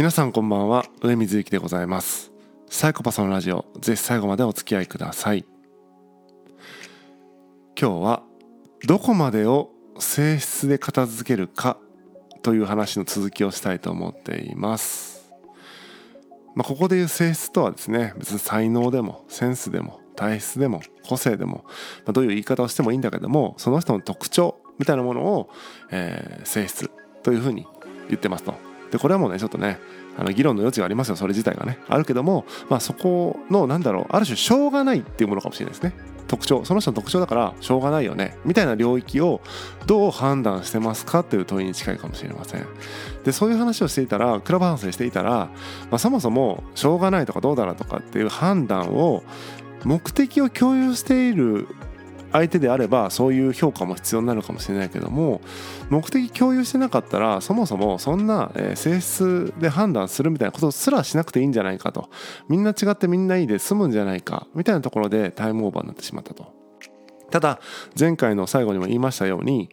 皆さんこんばんは。上水幸でございます。サイコパスのラジオ。ぜひ最後までお付き合いください。今日はどこまでを性質で片付けるかという話の続きをしたいと思っています。まあ、ここでいう性質とはですね別に才能でもセンスでも体質でも個性でも、まあ、どういう言い方をしてもいいんだけどもその人の特徴みたいなものを、えー、性質というふうに言ってますと。でこれはもうねちょっとねあの議論の余地がありますよそれ自体がね。あるけども、まあ、そこのなんだろうある種しょうがないっていうものかもしれないですね。特徴その人の特徴だからしょうがないよねみたいな領域をどう判断してますかという問いに近いかもしれません。でそういう話をしていたらクラブハウスでしていたら、まあ、そもそもしょうがないとかどうだろうとかっていう判断を目的を共有している相手であればそういう評価も必要になるかもしれないけども目的共有してなかったらそもそもそんな性質で判断するみたいなことすらしなくていいんじゃないかと。みんな違ってみんないいで済むんじゃないかみたいなところでタイムオーバーになってしまったと。ただ前回の最後にも言いましたように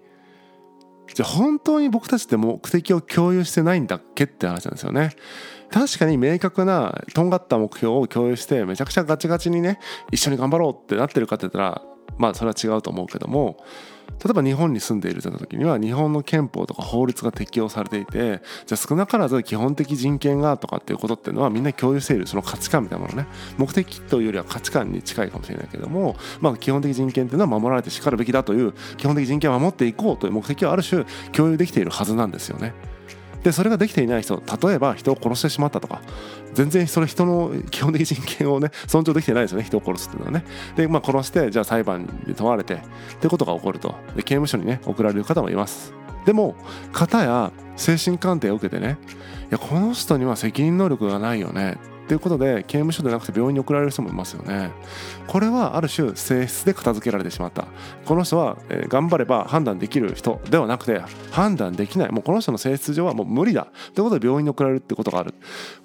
じゃあ本当に僕たちって目的を共有してないんだっけって話なんですよね。確かに明確なとんがった目標を共有してめちゃくちゃガチガチにね一緒に頑張ろうってなってるかって言ったらまあそれは違うと思うけども例えば日本に住んでいるという時には日本の憲法とか法律が適用されていてじゃあ少なからず基本的人権がとかっていうことっていうのはみんな共有しているその価値観みたいなものね目的というよりは価値観に近いかもしれないけども、まあ、基本的人権っていうのは守られてしかるべきだという基本的人権を守っていこうという目的はある種共有できているはずなんですよね。でそれができていない人例えば人を殺してしまったとか全然それ人の基本的人権をね尊重できてないですよね人を殺すっていうのはね。でまあ殺してじゃあ裁判に問われてってことが起こると。で刑務所にね送られる方もいます。でも方や精神鑑定を受けてねいやこの人には責任能力がないよね。っていうことで刑務所でなくて病院に送られる人もいますよね。これはある種性質で片付けられてしまった。この人は、え頑張れば判断できる人ではなくて判断できない。もうこの人の性質上はもう無理だ。ということで病院に送られるってことがある。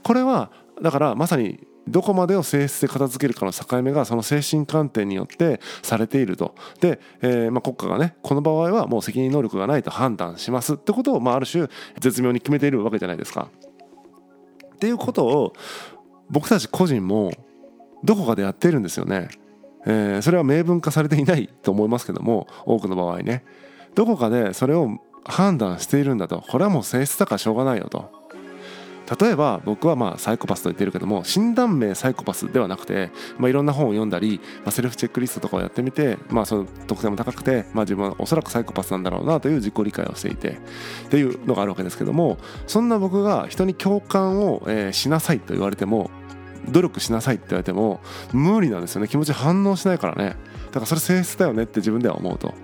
これはだからまさにどこまでを性質で片付けるかの境目がその精神鑑定によってされていると。で、えー、まあ、国家がねこの場合はもう責任能力がないと判断します。ってことを、まあ、ある種絶妙に決めているわけじゃないですか。っていうことを僕たち個人もどこかでやっているんですよね。えー、それは明文化されていないと思いますけども多くの場合ね。どこかでそれを判断しているんだと。これはもう性質だからしょうがないよと。例えば僕はまあサイコパスと言ってるけども診断名サイコパスではなくて、まあ、いろんな本を読んだり、まあ、セルフチェックリストとかをやってみて、まあ、その得点も高くて、まあ、自分はおそらくサイコパスなんだろうなという自己理解をしていてっていうのがあるわけですけどもそんな僕が人に共感を、えしなさいと言われても努力しなさいって言われても無理なんですよね。気持ち反応しないからね。だからそれ性質だよねって自分では思うと。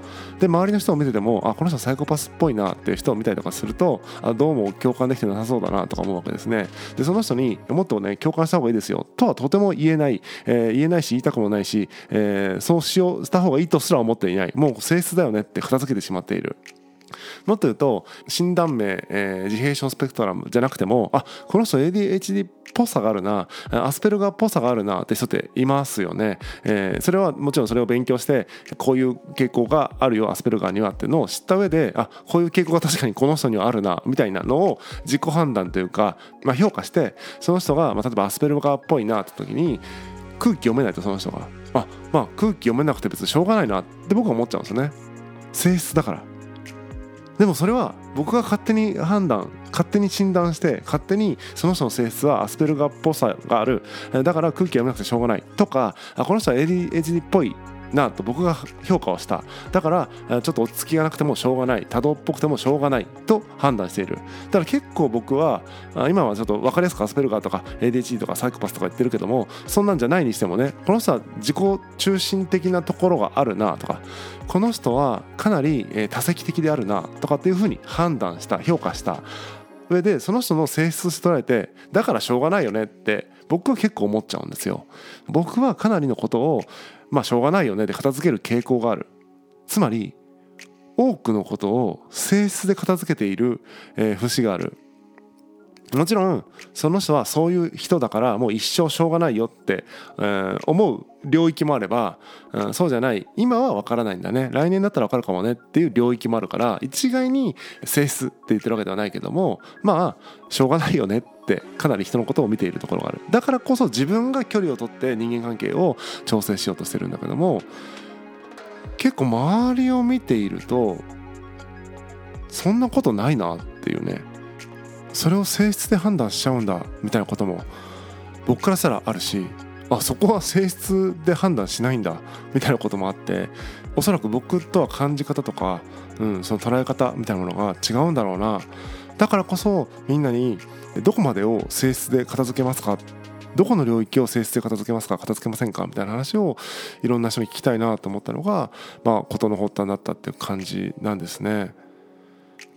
で周りの人を見ててもあこの人サイコパスっぽいなっていう人を見たりとかするとあどうも共感できてなさそうだなとか思うわけですね。でその人にもっとね共感した方がいいですよとはとても言えない、えー、言えないし言いたくもないし、えー、そうしようした方がいいとすら思っていない。もう性質だよねって片付けてしまっている。もっと言うと診断名、えー、自閉症スペクトラムじゃなくてもあこの人 ADHD っぽさがあるなアスペルガーっぽさがあるなって人っていますよね、えー、それはもちろんそれを勉強してこういう傾向があるよアスペルガーにはっていうのを知った上であこういう傾向が確かにこの人にはあるなみたいなのを自己判断というか、まあ、評価してその人が、まあ、例えばアスペルガーっぽいなって時に空気読めないとその人が。あまあ空気読めなくて別にしょうがないなって僕は思っちゃうんですよね。性質だから。でもそれは僕が勝手に判断勝手に診断して勝手にその人の性質はアスペルガーっぽさがあるだから空気読めなくてしょうがないとかこの人は ADHD っぽいなと僕が評価をした。だからちょっと落ち着きがなくてもしょうがない。多動っぽくてもしょうがないと判断している。だから結構僕は今はちょっと分かりやすくアスペルガーとか ADHD とかサイコパスとか言ってるけどもそんなんじゃないにしてもねこの人は自己中心的なところがあるなとかこの人はかなり多責的であるなとかっていうふうに判断した評価した。上でその人の性質として捉えてだからしょうがないよねって僕は結構思っちゃうんですよ。僕はかなりのことをまあしょうがないよねで片付ける傾向がある。つまり多くのことを性質で片付けている、えー、節がある。もちろんその人はそういう人だからもう一生しょうがないよって、えー、思う領域もあれば、うん、そうじゃない今は分からないんだね。来年だったら分かるかもねっていう領域もあるから一概に性質って言ってるわけではないけどもまあしょうがないよねってかなり人のことを見ているところがある。だからこそ自分が距離を取って人間関係を調整しようとしてるんだけども結構周りを見ているとそんなことないなっていうね。それを性質で判断しちゃうんだみたいなことも僕からしたらあるしあそこは性質で判断しないんだみたいなこともあっておそらく僕とは感じ方とか、うん、その捉え方みたいなものが違うんだろうな。だからこそみんなにどこまでを性質で片付けますか？どこの領域を性質で片付けますか？片付けませんか？みたいな話をいろんな人に聞きたいなと思ったのが、まあ、事の発端だったっていう感じなんですね。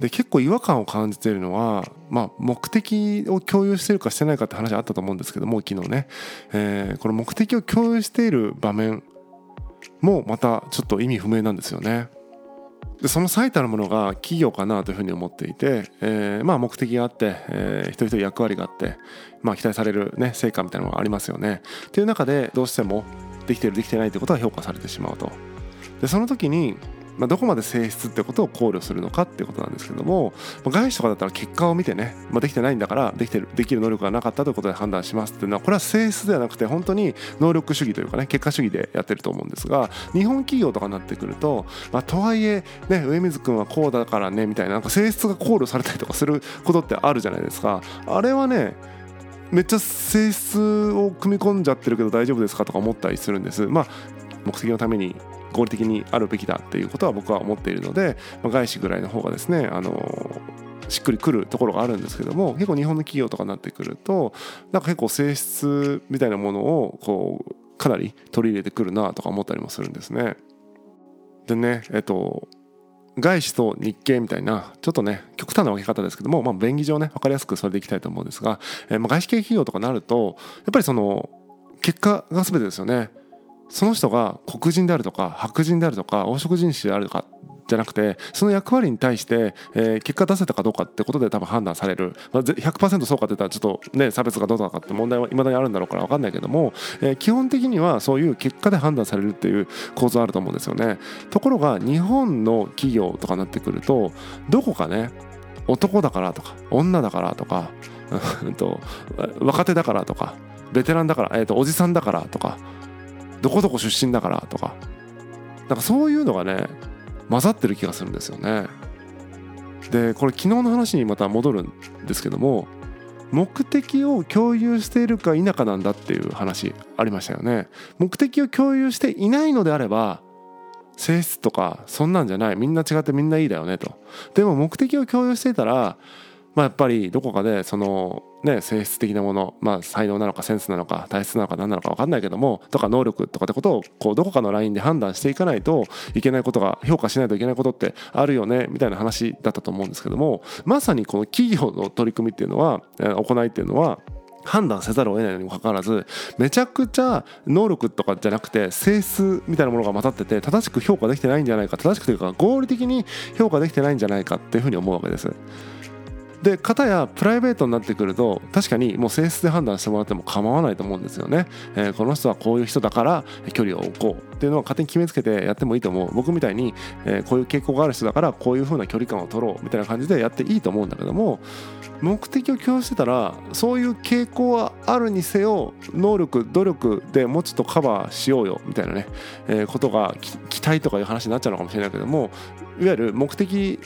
で結構違和感を感じているのは、まあ、目的を共有してるかしてないかって話あったと思うんですけども昨日ね、えー、この目的を共有している場面もまたちょっと意味不明なんですよね。でその最たるものが企業かなというふうに思っていて、えー、まあ目的があって、えー、一人一人役割があって、まあ、期待される、ね、成果みたいなのがありますよね。っていう中でどうしてもできてるできてないということが評価されてしまうと。でその時にまあ、どこまで性質ってことを考慮するのかってことなんですけども、まあ、外資とかだったら結果を見てね、まあ、できてないんだからできてるできる能力がなかったということで判断しますっていうのはこれは性質ではなくて本当に能力主義というかね結果主義でやってると思うんですが日本企業とかになってくると、まあ、とはいえ、ね、上水君はこうだからねみたいななんか性質が考慮されたりとかすることってあるじゃないですか。あれはねめっちゃ性質を組み込んじゃってるけど大丈夫ですかとか思ったりするんです。まあ目的のために合理的にあるべきだっていうことは僕は思っているので、まあ、外資ぐらいの方がですねあのしっくりくるところがあるんですけども結構日本の企業とかになってくるとなんか結構性質みたいなものをこうかなり取り入れてくるなとか思ったりもするんですね。でねえっと外資と日系みたいなちょっとね極端な分け方ですけども、まあ、便宜上ね分かりやすくそれでいきたいと思うんですが、えー、まあ外資系企業とかなるとやっぱりその結果が全てですよね。その人が黒人であるとか白人であるとか黄色人種であるとかじゃなくてその役割に対して、えー、結果出せたかどうかってことで多分判断される、まあ、100%そうかって言ったらちょっとね差別がどうなのかって問題はいまだにあるんだろうから分かんないけども、えー、基本的にはそういう結果で判断されるっていう構造あると思うんですよね。ところが日本の企業とかになってくるとどこかね男だからとか女だからとか 若手だからとかベテランだから、えー、とおじさんだからとかどこどこ出身だからとかなんかそういうのがね混ざってる気がするんですよね。でこれ昨日の話にまた戻るんですけども目的を共有しているか否かなんだっていう話ありましたよね。目的を共有していないのであれば性質とかそんなんじゃないみんな違ってみんないいだよねと。でも目的を共有していたらまあ、やっぱりどこかでそのね性質的なもの、まあ、才能なのかセンスなのか体質なのか何なのか分かんないけどもとか能力とかってことをこうどこかのラインで判断していかないといけないことが評価しないといけないことってあるよねみたいな話だったと思うんですけどもまさにこの企業の取り組みっていうのは行いっていうのは判断せざるを得ないにもかかわらずめちゃくちゃ能力とかじゃなくて性質みたいなものが混ざってて正しく評価できてないんじゃないか正しくというか合理的に評価できてないんじゃないかっていうふうに思うわけです。で片やプライベートになってくると確かにもう性質で判断してもらっても構わないと思うんですよね、えー、この人はこういう人だから距離を置こうっていうのは勝手に決めつけてやってもいいと思う。僕みたいに、えー、こういう傾向がある人だからこういう風な距離感を取ろうみたいな感じでやっていいと思うんだけども目的を共有してたらそういう傾向はあるにせよ能力努力でもうちょっとカバーしようよみたいなね、えー、ことが期待とかいう話になっちゃうのかもしれないけどもいわゆる目的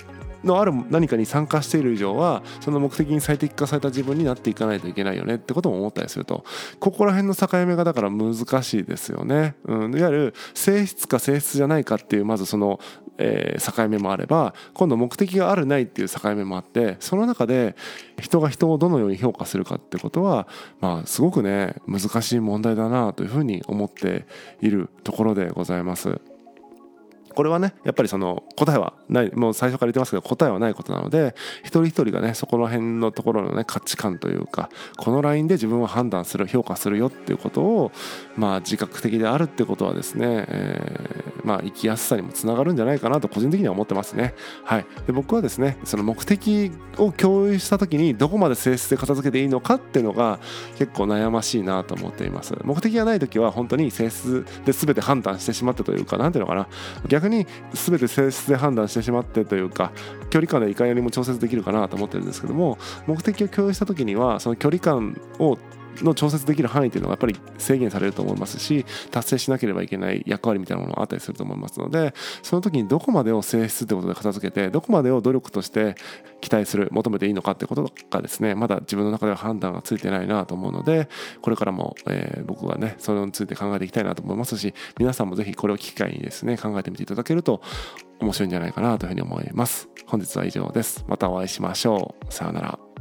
のある何かに参加している以上はその目的に最適化された自分になっていかないといけないよねってことも思ったりするとここら辺の境目がだから難しいですよね。うん、いわゆる性質か性質じゃないかっていうまずその、えー、境目もあれば今度目的があるないっていう境目もあってその中で人が人をどのように評価するかってことはまあすごくね難しい問題だなというふうに思っているところでございます。これはねやっぱりその答えはないもう最初から言ってますけど答えはないことなので一人一人がねそこの辺のところのね価値観というかこのラインで自分を判断する評価するよっていうことをまあ自覚的であるってことはですね、えー、まあ生きやすさにもつながるんじゃないかなと個人的には思ってますね。はい、で僕はですねその目的を共有した時にどこまで性質で片付けていいのかっていうのが結構悩ましいなと思っています。目的がない時は本当に性質で全て判断してしまってというか何ていうのかな逆に全て性質で判断してしまってというか距離感でいかよりも調節できるかなと思ってるんですけども目的を共有した時にはその距離感をの調節できる範囲というのがやっぱり制限されると思いますし達成しなければいけない役割みたいなものがあったりすると思いますのでその時にどこまでを性質ということで片付けてどこまでを努力として期待する求めていいのかってことがですねまだ自分の中では判断がついてないなと思うのでこれからも、えー、僕はねそれについて考えていきたいなと思いますし皆さんもぜひこれを機会にですね考えてみていただけると面白いんじゃないかなというふうに思います。本日は以上です。またお会いしましょう。さようなら。